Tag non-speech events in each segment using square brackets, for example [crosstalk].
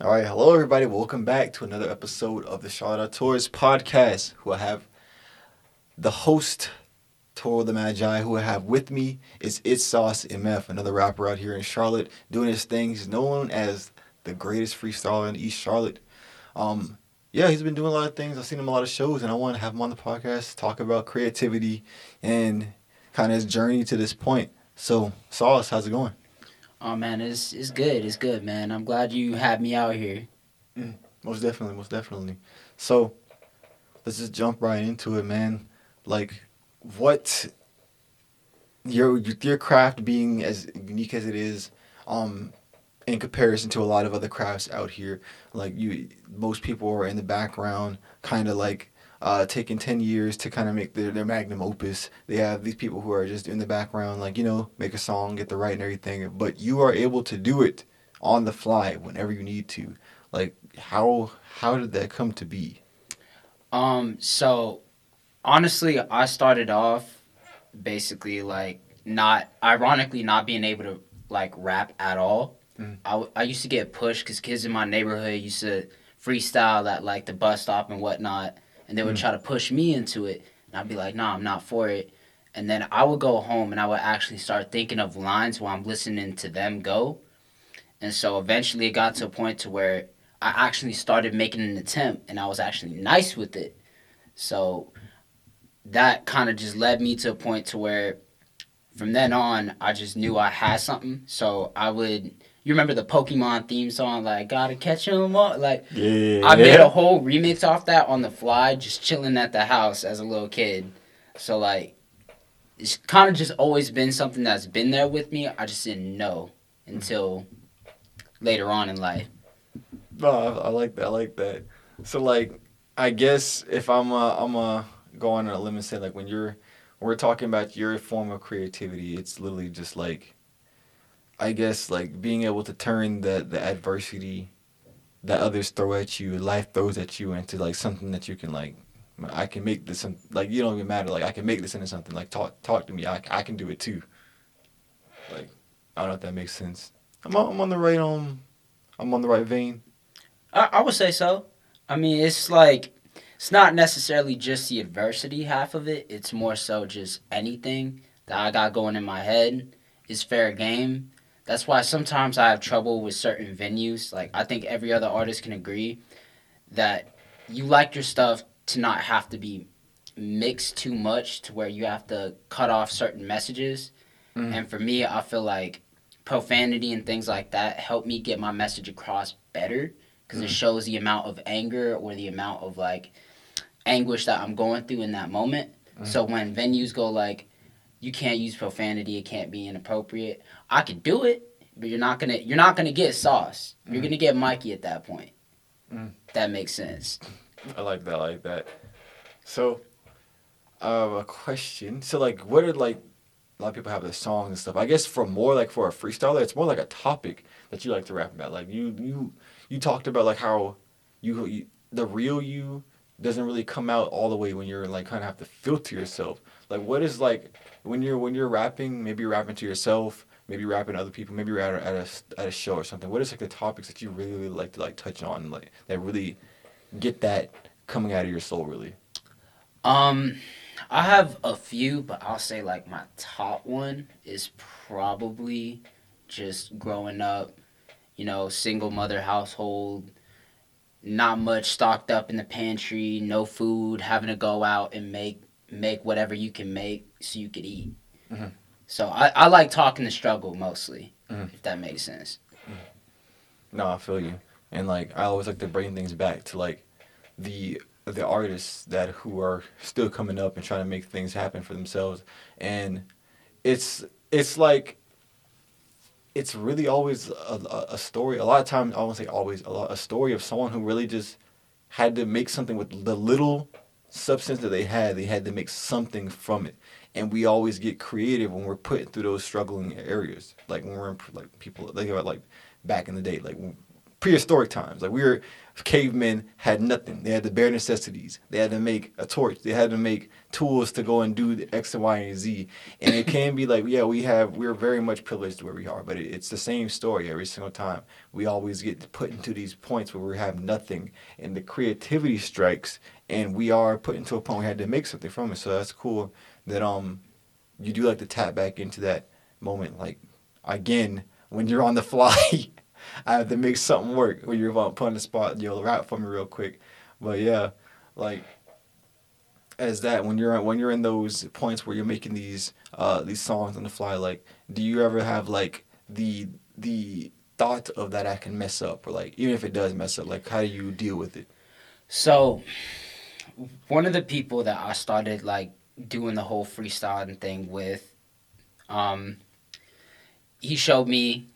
All right, hello everybody. Welcome back to another episode of the Charlotte Tours podcast. Who I have the host, Toro the Magi, who I have with me is It's Sauce MF, another rapper out here in Charlotte doing his things, known as the greatest freestyler in East Charlotte. Um, yeah, he's been doing a lot of things. I've seen him a lot of shows, and I want to have him on the podcast, talk about creativity and kind of his journey to this point. So, Sauce, how's it going? Oh man, it's it's good. It's good, man. I'm glad you had me out here. Most definitely, most definitely. So, let's just jump right into it, man. Like, what your your craft being as unique as it is, um, in comparison to a lot of other crafts out here. Like you, most people are in the background, kind of like uh, taking 10 years to kind of make their, their magnum opus. They have these people who are just in the background, like, you know, make a song, get the right and everything. But you are able to do it on the fly whenever you need to. Like, how how did that come to be? Um, so honestly, I started off basically like not ironically not being able to like rap at all. Mm. I, I used to get pushed because kids in my neighborhood used to freestyle at like the bus stop and whatnot, and they would Mm. try to push me into it, and I'd be like, "Nah, I'm not for it." And then I would go home and I would actually start thinking of lines while I'm listening to them go, and so eventually it got to a point to where I actually started making an attempt, and I was actually nice with it. So that kind of just led me to a point to where from then on I just knew I had something. So I would you remember the Pokemon theme song like gotta catch 'em all like Yeah. I made a whole remix off that on the fly just chilling at the house as a little kid. So like it's kind of just always been something that's been there with me. I just didn't know until later on in life. No, I, I like that. I like that. So like, I guess if I'm uh, I'm uh, go on a limb and say like when you're when we're talking about your form of creativity, it's literally just like, I guess like being able to turn the the adversity that others throw at you, life throws at you, into like something that you can like. I can make this like you don't even matter like I can make this into something like talk talk to me I, I can do it too. Like I don't know if that makes sense. I'm on, I'm on the right um I'm on the right vein. I, I would say so. I mean, it's like it's not necessarily just the adversity half of it. It's more so just anything that I got going in my head is fair game. That's why sometimes I have trouble with certain venues. Like I think every other artist can agree that you like your stuff to not have to be mixed too much to where you have to cut off certain messages. Mm. And for me, I feel like profanity and things like that help me get my message across better because it Mm. shows the amount of anger or the amount of like anguish that I'm going through in that moment. Mm. So when venues go like, you can't use profanity, it can't be inappropriate. I could do it, but you're not gonna you're not gonna get sauce. You're Mm. gonna get Mikey at that point. Mm. That makes sense. I like that. I like that. So, uh, a question. So, like, what are like a lot of people have their songs and stuff. I guess for more like for a freestyler, it's more like a topic that you like to rap about. Like you you you talked about like how you, you the real you doesn't really come out all the way when you're like kind of have to filter yourself. Like, what is like when you're when you're rapping? Maybe you're rapping to yourself. Maybe you're rapping to other people. Maybe you're at a, at a at a show or something. What is like the topics that you really, really like to like touch on, like that really get that coming out of your soul, really? Um, I have a few, but I'll say like my top one is probably just growing up, you know, single mother household, not much stocked up in the pantry, no food, having to go out and make make whatever you can make so you could eat. Mhm. So I, I like talking the struggle mostly, Mhm. if that makes sense. No, I feel you. And like I always like to bring things back to like the the artists that who are still coming up and trying to make things happen for themselves. And it's it's like it's really always a, a, story. A lot of times, I won't say always, a, lot, a story of someone who really just had to make something with the little substance that they had. They had to make something from it. And we always get creative when we're put through those struggling areas. Like when we're in, like people, think about like back in the day, like prehistoric times. Like we were cavemen had nothing. They had the bare necessities. They had to make a torch. They had to make tools to go and do the X and Y and Z. And it can be like, yeah, we have we're very much privileged where we are, but it, it's the same story every single time. We always get put into these points where we have nothing, and the creativity strikes, and we are put into a point where we had to make something from it. So that's cool that um you do like to tap back into that moment, like again when you're on the fly. [laughs] I have to make something work when you're about put on the spot. You'll rap for me real quick, but yeah, like as that when you're when you're in those points where you're making these uh these songs on the fly. Like, do you ever have like the the thought of that I can mess up or like even if it does mess up, like how do you deal with it? So, one of the people that I started like doing the whole freestyling thing with, um, he showed me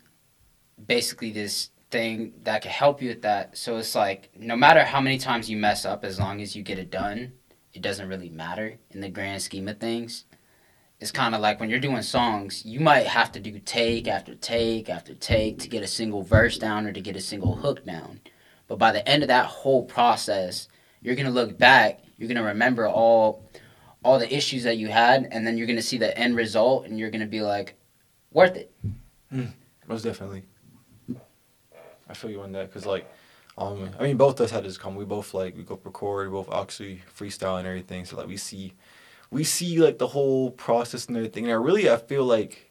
basically this thing that can help you with that. So it's like no matter how many times you mess up, as long as you get it done, it doesn't really matter in the grand scheme of things. It's kind of like when you're doing songs, you might have to do take after take after take to get a single verse down or to get a single hook down. But by the end of that whole process, you're gonna look back, you're gonna remember all all the issues that you had, and then you're gonna see the end result, and you're gonna be like, worth it. Mm, most definitely. I feel you on that because like, um, I mean, both of us had this come. We both like we go record, both actually freestyle and everything. So like we see, we see like the whole process and everything. And I really I feel like,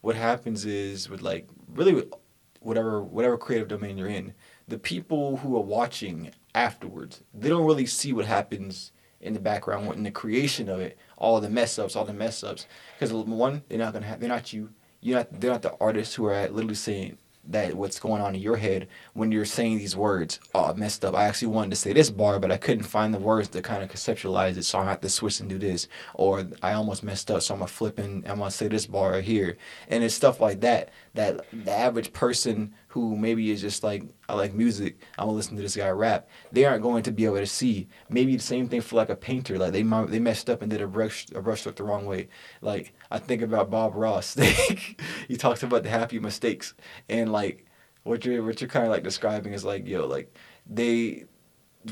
what happens is with like really whatever whatever creative domain you're in, the people who are watching afterwards, they don't really see what happens in the background in the creation of it, all the mess ups, all the mess ups. Because one, they're not gonna have, they're not you. You're not, they're not the artists who are literally saying, that what's going on in your head when you're saying these words. Oh, I messed up. I actually wanted to say this bar, but I couldn't find the words to kind of conceptualize it, so I have to switch and do this. Or I almost messed up, so I'm gonna flip and I'm gonna say this bar right here. And it's stuff like that that the average person who maybe is just like I like music, I'm gonna listen to this guy rap. They aren't going to be able to see. Maybe the same thing for like a painter. Like they they messed up and did a brush a brush stroke the wrong way. Like I think about Bob Ross. [laughs] he talks about the happy mistakes and like what you're what you're kind of like describing is like yo like they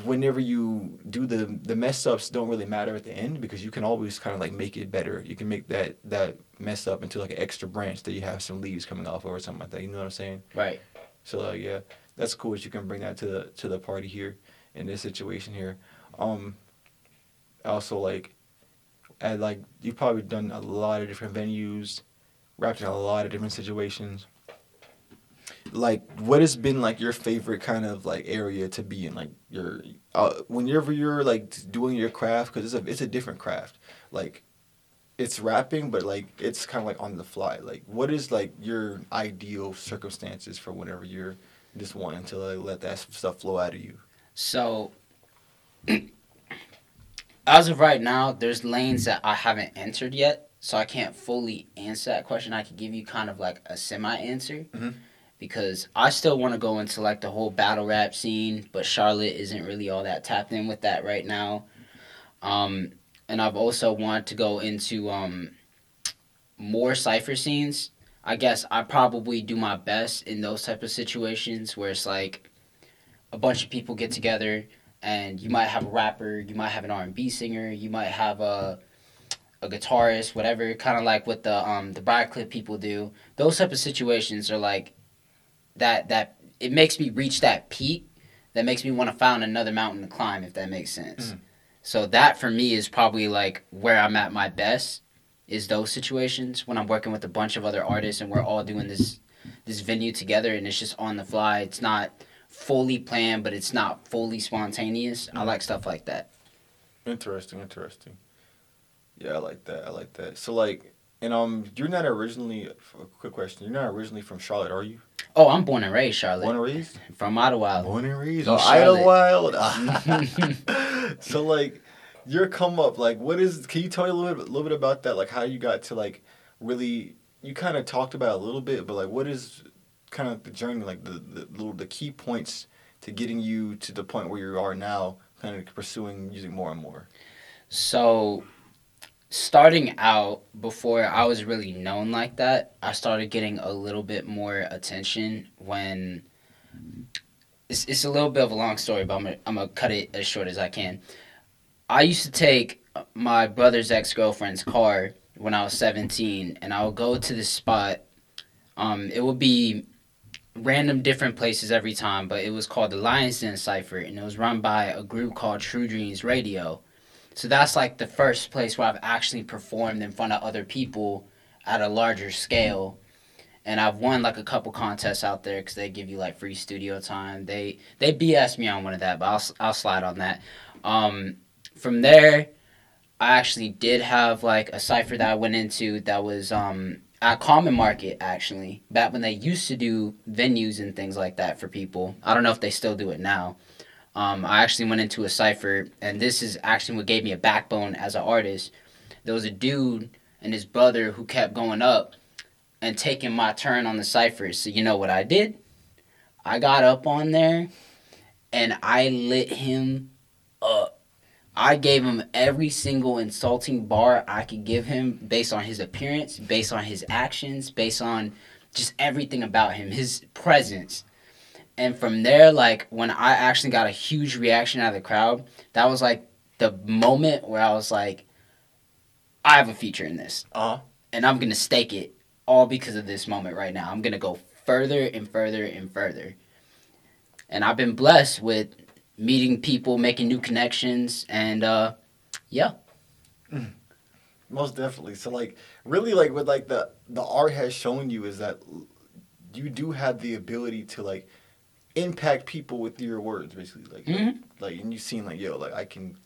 whenever you do the the mess ups don't really matter at the end because you can always kind of like make it better. You can make that that mess up into like an extra branch that you have some leaves coming off of or something like that. You know what I'm saying? Right. So like yeah, that's cool that you can bring that to the to the party here in this situation here. Um also like and like you've probably done a lot of different venues, wrapped in a lot of different situations like what has been like your favorite kind of like area to be in? Like your uh, whenever you're like doing your craft because it's a it's a different craft. Like it's rapping but like it's kind of like on the fly. Like what is like your ideal circumstances for whenever you're just wanting to like, let that stuff flow out of you? So [clears throat] as of right now there's lanes that i haven't entered yet so i can't fully answer that question. I could give you kind of like a semi answer mm-hmm because I still want to go into like the whole battle rap scene, but Charlotte isn't really all that tapped in with that right now. Um, and I've also wanted to go into um, more cipher scenes. I guess I probably do my best in those type of situations where it's like a bunch of people get together and you might have a rapper, you might have an R and B singer, you might have a a guitarist, whatever, kind of like what the um the Briarcliff people do. Those type of situations are like that that it makes me reach that peak that makes me want to find another mountain to climb if that makes sense. Mm. So that for me is probably like where I'm at my best is those situations when I'm working with a bunch of other artists and we're all doing this this venue together and it's just on the fly. It's not fully planned, but it's not fully spontaneous. I like stuff like that. Interesting, interesting. Yeah, I like that. I like that. So like and um, you're not originally. A quick question. You're not originally from Charlotte, are you? Oh, I'm born and raised Charlotte. Born and raised from Idlewild. Born and raised. Oh, Idlewild. [laughs] [laughs] so like, your come up. Like, what is? Can you tell me a little bit, a little bit about that? Like, how you got to like really? You kind of talked about a little bit, but like, what is kind of the journey? Like the the little the key points to getting you to the point where you are now, kind of pursuing music more and more. So starting out before I was really known like that, I started getting a little bit more attention when it's, it's a little bit of a long story, but I'm gonna, I'm gonna cut it as short as I can. I used to take my brother's ex girlfriend's car when I was 17, and I would go to this spot. Um, it would be random different places every time, but it was called the Lions Den Cipher, and it was run by a group called True Dreams Radio. So that's like the first place where I've actually performed in front of other people at a larger scale. And I've won like a couple contests out there because they give you like free studio time. They they BS me on one of that, but I'll I'll slide on that. Um, from there, I actually did have like a cipher that I went into that was um, at Common Market actually back when they used to do venues and things like that for people. I don't know if they still do it now. Um, I actually went into a cipher, and this is actually what gave me a backbone as an artist. There was a dude and his brother who kept going up and taking my turn on the ciphers. So you know what I did? I got up on there and I lit him up. I gave him every single insulting bar I could give him based on his appearance, based on his actions, based on just everything about him, his presence. And from there, like when I actually got a huge reaction out of the crowd, that was like the moment where I was like, I have a feature in this. Uh-huh. And I'm gonna stake it all because of this moment right now. I'm gonna go further and further and further. And I've been blessed with meeting people, making new connections, and uh, yeah. Most definitely. So like really like what like the the art has shown you is that you do have the ability to like impact people with your words basically like Mhm. like and you seem like yo like I can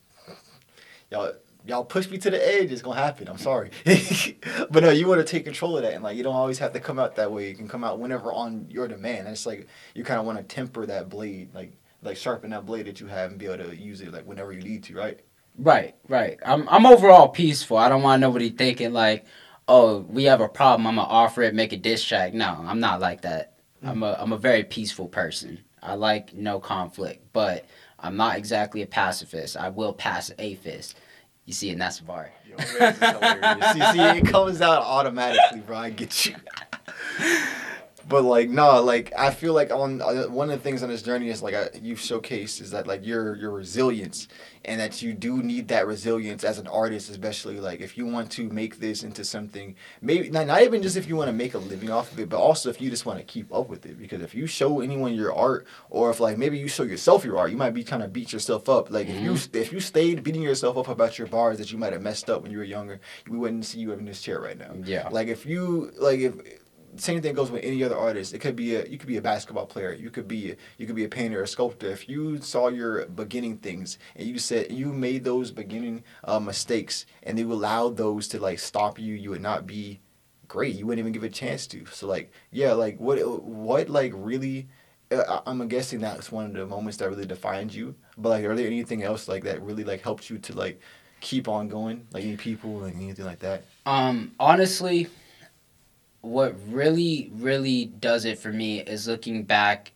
y'all y'all push me to the edge it's gonna happen I'm sorry [laughs] but no you want to take control of that and like you don't always have to come out that way you can come out whenever on your demand and it's like you kind of want to temper that blade like like sharpen that blade that you have and be able to use it like whenever you need to right Right, right. I'm I'm overall peaceful. I don't want nobody thinking like, oh, we have a problem. I'm gonna offer it, make a diss track. No, I'm not like that. I'm a I'm a very peaceful person. I like no conflict, but I'm not exactly a pacifist. I will pass a fist. You see, and that's a bar. Yo, man, this is hilarious. see, see, it comes out automatically, bro. I get you. [laughs] But like, no, like I feel like on uh, one of the things on this journey is like I, you've showcased is that like your your resilience and that you do need that resilience as an artist, especially like if you want to make this into something, maybe not, not even just if you want to make a living off of it, but also if you just want to keep up with it. Because if you show anyone your art, or if like maybe you show yourself your art, you might be trying to beat yourself up. Like if you if you stayed beating yourself up about your bars that you might have messed up when you were younger, we wouldn't see you in this chair right now. Yeah. Like if you like if same thing goes with any other artist. It could be a you could be a basketball player. You could be you could be a painter, a sculptor. If you saw your beginning things and you said you made those beginning uh, mistakes and you allowed those to like stop you, you would not be great. You wouldn't even give a chance to. So like yeah, like what what like really. uh, I- I'm guessing that's one of the moments that really defined you. But like, are there anything else like that really like helped you to like keep on going? Like any people, like anything like that? Um, honestly, what really, really does it for me is looking back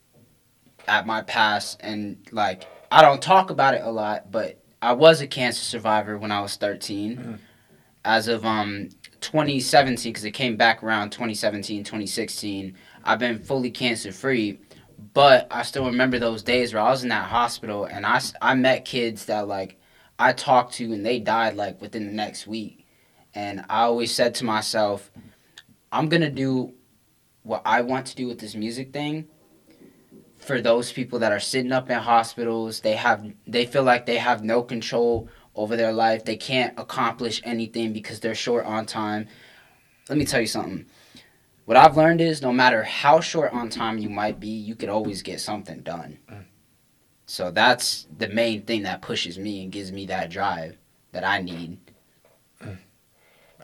at my past and like I don't talk about it a lot, but I was a cancer survivor when I was 13. Mhm. As of um 2017, because it came back around 2017, 2016, I've been fully cancer free. But I still remember those days where I was in that hospital and I I met kids that like I talked to and they died like within the next week. And I always said to myself, I'm gonna do what I want to do with this music thing for those people that are sitting up in hospitals. They have they feel like they have no control over their life. They can't accomplish anything because they're short on time. Let me tell you something. What I've learned is no matter how short on time you might be, you could always get something done. So that's the main thing that pushes me and gives me that drive that I need.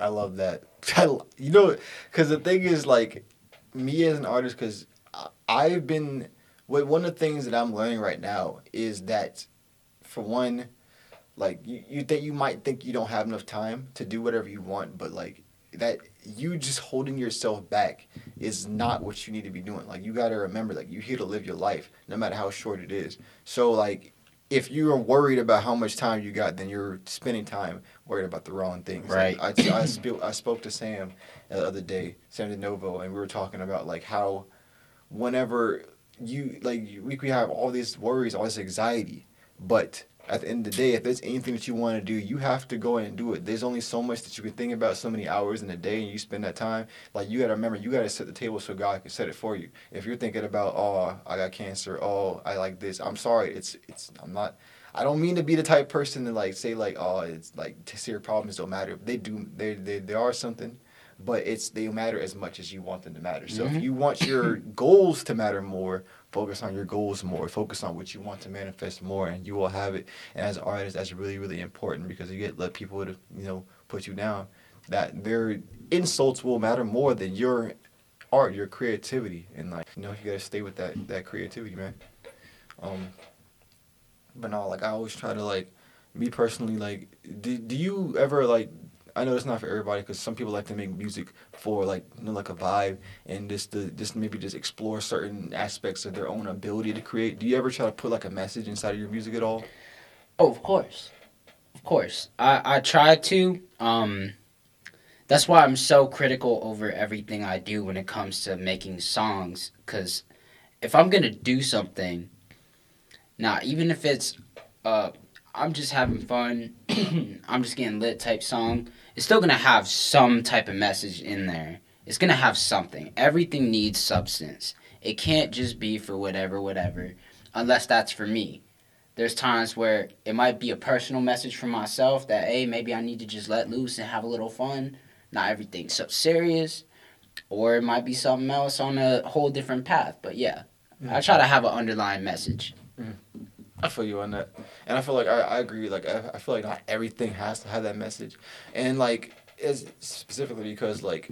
I love that. You know, because the thing is, like, me as an artist, because I've been, what one of the things that I'm learning right now is that, for one, like, you, you think you might think you don't have enough time to do whatever you want, but like, that you just holding yourself back is not what you need to be doing. Like, you got to remember, like, you're here to live your life, no matter how short it is. So, like, if you're worried about how much time you got, then you're spending time worried about the wrong things. Like, Right. I, I, [coughs] sp- I spoke to Sam the other day, Sam DeNovo, and we were talking about like how whenever you like we we have all these worries, all this anxiety, but at the end of the day, if there's anything that you want to do, you have to go and do it. There's only so much that you can think about, so many hours in a day, and you spend that time. Like you gotta remember, you gotta set the table so God can set it for you. If you're thinking about, oh, I got cancer, oh, I like this, I'm sorry, it's it's I'm not. I don't mean to be the type person to like say like, oh, it's like serious problems don't matter. They do, they they they are something, but it's they matter as much as you want them to matter. So Mhm. if you want your goals to matter more, focus on your goals more. Focus on what you want to manifest more, and you will have it. And as an artist, that's really really important because you get let people to you know put you down. That their insults will matter more than your art, your creativity, and like you know you gotta stay with that that creativity, man. Um, but no, like I always try to like me personally like do, do you ever like I know it's not for everybody because some people like to make music for like you know like a vibe and just to just maybe just explore certain aspects of their own ability to create. Do you ever try to put like a message inside of your music at all? Oh, of course, of course. I I try to. Um, that's why I'm so critical over everything I do when it comes to making songs. Cause if I'm gonna do something, now even if it's uh, I'm just having fun, [clears throat] I'm just getting lit type song, it's still gonna have some type of message in there. It's gonna have something. Everything needs substance. It can't just be for whatever, whatever, unless that's for me. There's times where it might be a personal message for myself that hey maybe i need to just let loose and have a little fun. Not everything's so serious. Or it might be something else on a whole different path. But yeah i mm. try to have an underlying message mm. I feel you on that, and I feel like I, I agree. Like I, I feel like not everything has to have that message, and like is specifically because like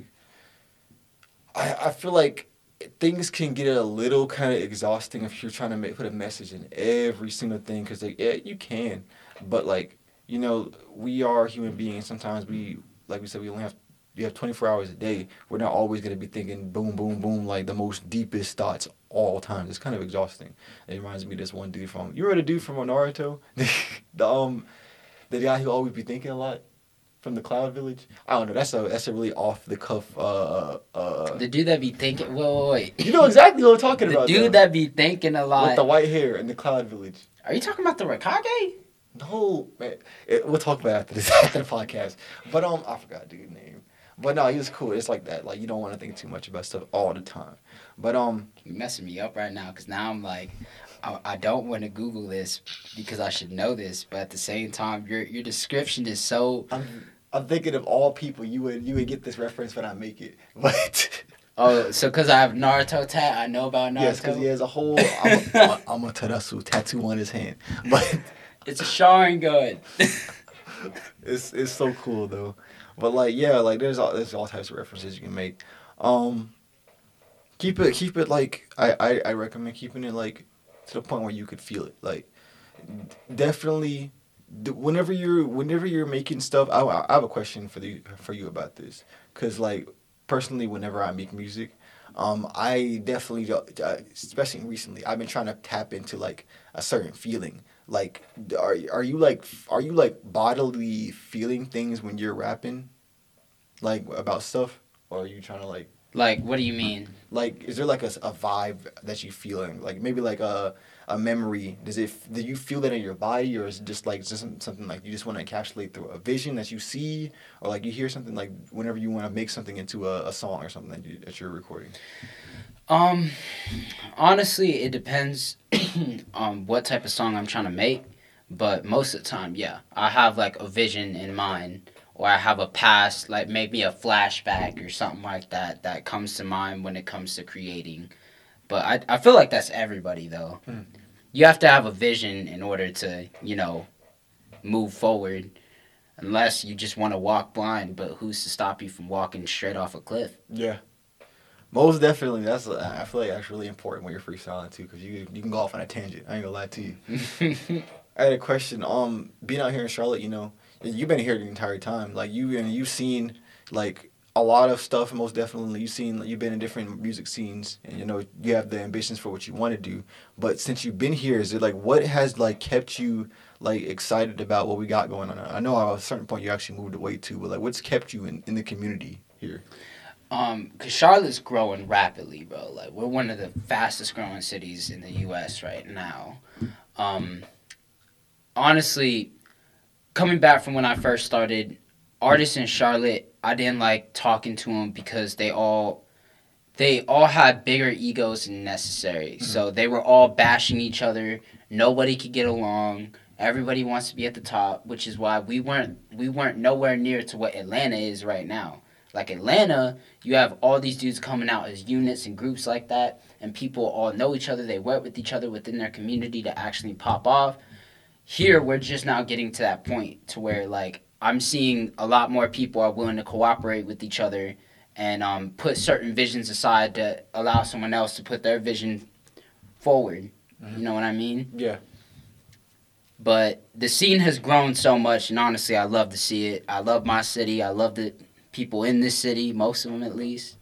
I I feel like things can get a little kind of exhausting if you're trying to make put a message in every single thing because like yeah you can, but like you know we are human beings. Sometimes we like we said we only have you have 24 hours a day. We're not always going to be thinking boom, boom, boom, like the most deepest thoughts all times. It's kind of exhausting. It reminds me of this one dude from, you remember the dude from Naruto? [laughs] the, um, the guy who always be thinking a lot from the Cloud Village? I don't know. That's a, that's a really off the cuff, uh, uh, the dude that be thinking wait wait, wait. you know exactly what I'm talking the about. dude though. that be thinking a lot With the white hair in the Cloud Village. are you talking about the Raikage? No, man. It, we'll talk about it after this [laughs] after the podcast. But um, I forgot dude's name. But no, he was cool. It's like that. Like you don't want to think too much about stuff all the time. But um, you messing me up right now because now i'm like I, I don't want to google this because i should know this but at the same time your your description is so I'm I'm thinking of all people you would you would get this reference when I make it. [laughs] But oh so because i have naruto tat i know about naruto yes, because he has a whole I'm a, Amaterasu tattoo on his hand. [laughs] But It's a Sharingan. [laughs] it's it's so cool though. But like yeah, like there's all there's all types of references you can make. Um, keep it keep it like I I, I recommend keeping it like to the point where you could feel it. Like definitely, whenever you're whenever you're making stuff, I, I have a question for the for you about this. Cause like personally, whenever I make music, um, I definitely uh, especially recently, I've been trying to tap into like a certain feeling. Like, are are you like are you like bodily feeling things when you're rapping, like about stuff, or are you trying to like like, what do you mean? like is there like a, a vibe that you're feeling like maybe like a a memory. Does it do you feel that in your body or is it just like just some- something like you just want to encapsulate through a vision that you see? Or like you hear something like whenever you want to make something into a, a song or something that, you, that you're recording Um, honestly, it depends on [clears throat] what type of song I'm trying to make. But most of the time, yeah, I have like a vision in mind, or I have a past, like maybe a flashback or something like that that comes to mind when it comes to creating. But I I feel like that's everybody though. Hmm. You have to have a vision in order to you know move forward. Unless you just want to walk blind, but who's to stop you from walking straight off a cliff? yeah most definitely that's i feel like that's really important when you're freestyling too because you you can go off on a tangent i ain't gonna lie to you [laughs] I had a question. Um, being out here in Charlotte, you know, you've been here the entire time. Like you and you've seen like a lot of stuff. Most definitely, you've seen you've been in different music scenes, and you know you have the ambitions for what you want to do. But since you've been here, is it like what has like kept you like excited about what we got going on? I know at a certain point you actually moved away too, but like what's kept you in in the community here? Um, cause Charlotte's growing rapidly, bro. Like we're one of the fastest growing cities in the U.S. right now. Um, honestly, coming back from when I first started, artists in Charlotte, I didn't like talking to them because they all, they all had bigger egos than necessary. Mm-hmm. So they were all bashing each other. Nobody could get along. Everybody wants to be at the top, which is why we weren't we weren't nowhere near to what Atlanta is right now. Like Atlanta, you have all these dudes coming out as units and groups like that, and people all know each other. They work with each other within their community to actually pop off. Here, we're just now getting to that point to where like I'm seeing a lot more people are willing to cooperate with each other and um, put certain visions aside to allow someone else to put their vision forward. You know what I mean? Yeah. But the scene has grown so much, and honestly, I love to see it. I love my city. I love the people in this city, most of them at least.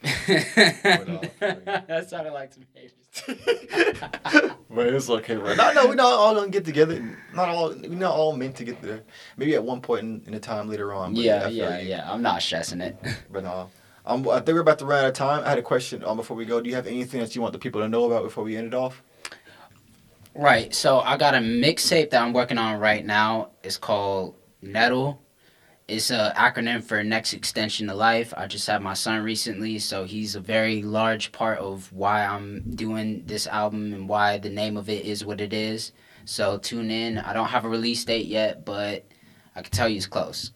[laughs] that sounded like some haters. [laughs] but it's okay, bro. No, no, we're not all gonna get together. Not all, we're not all meant to get there. Maybe at one point in, in the time later on. But Yeah, I feel yeah, you. yeah. I'm not stressing it. [laughs] But no, um, I think we're about to run out of time. I had a question um, before we go. Do you have anything that you want the people to know about before we end it off? Right. So I got a mixtape that I'm working on right now. It's called Nettle. It's an acronym for Next Extension to Life. I just had my son recently, so he's a very large part of why I'm doing this album and why the name of it is what it is. So tune in. I don't have a release date yet, but I can tell you it's close.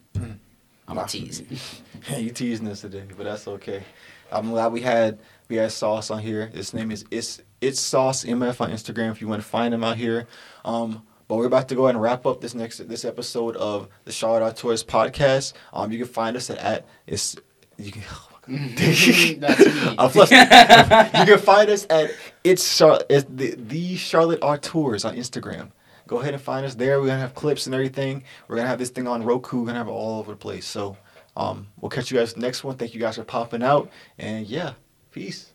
I'm a tease. [laughs] you teasing us today, but that's okay. I'm glad we had we had Sauce on here. His name is it's it's Sauce MF on Instagram if you want to find him out here. Um, but we're about to go ahead and wrap up this next this episode of the Charlotte Art Tours podcast. Um, you can find us at, at it's you can. [laughs] My God. [laughs] That's me. [laughs] I'm flustered. you can find us at it's Char- it's the, the Charlotte Art Tours on Instagram. Go ahead and find us there. We're gonna have clips and everything. We're gonna have this thing on Roku. We're gonna have it all over the place. So um, we'll catch you guys next one. Thank you guys for popping out. And yeah, peace.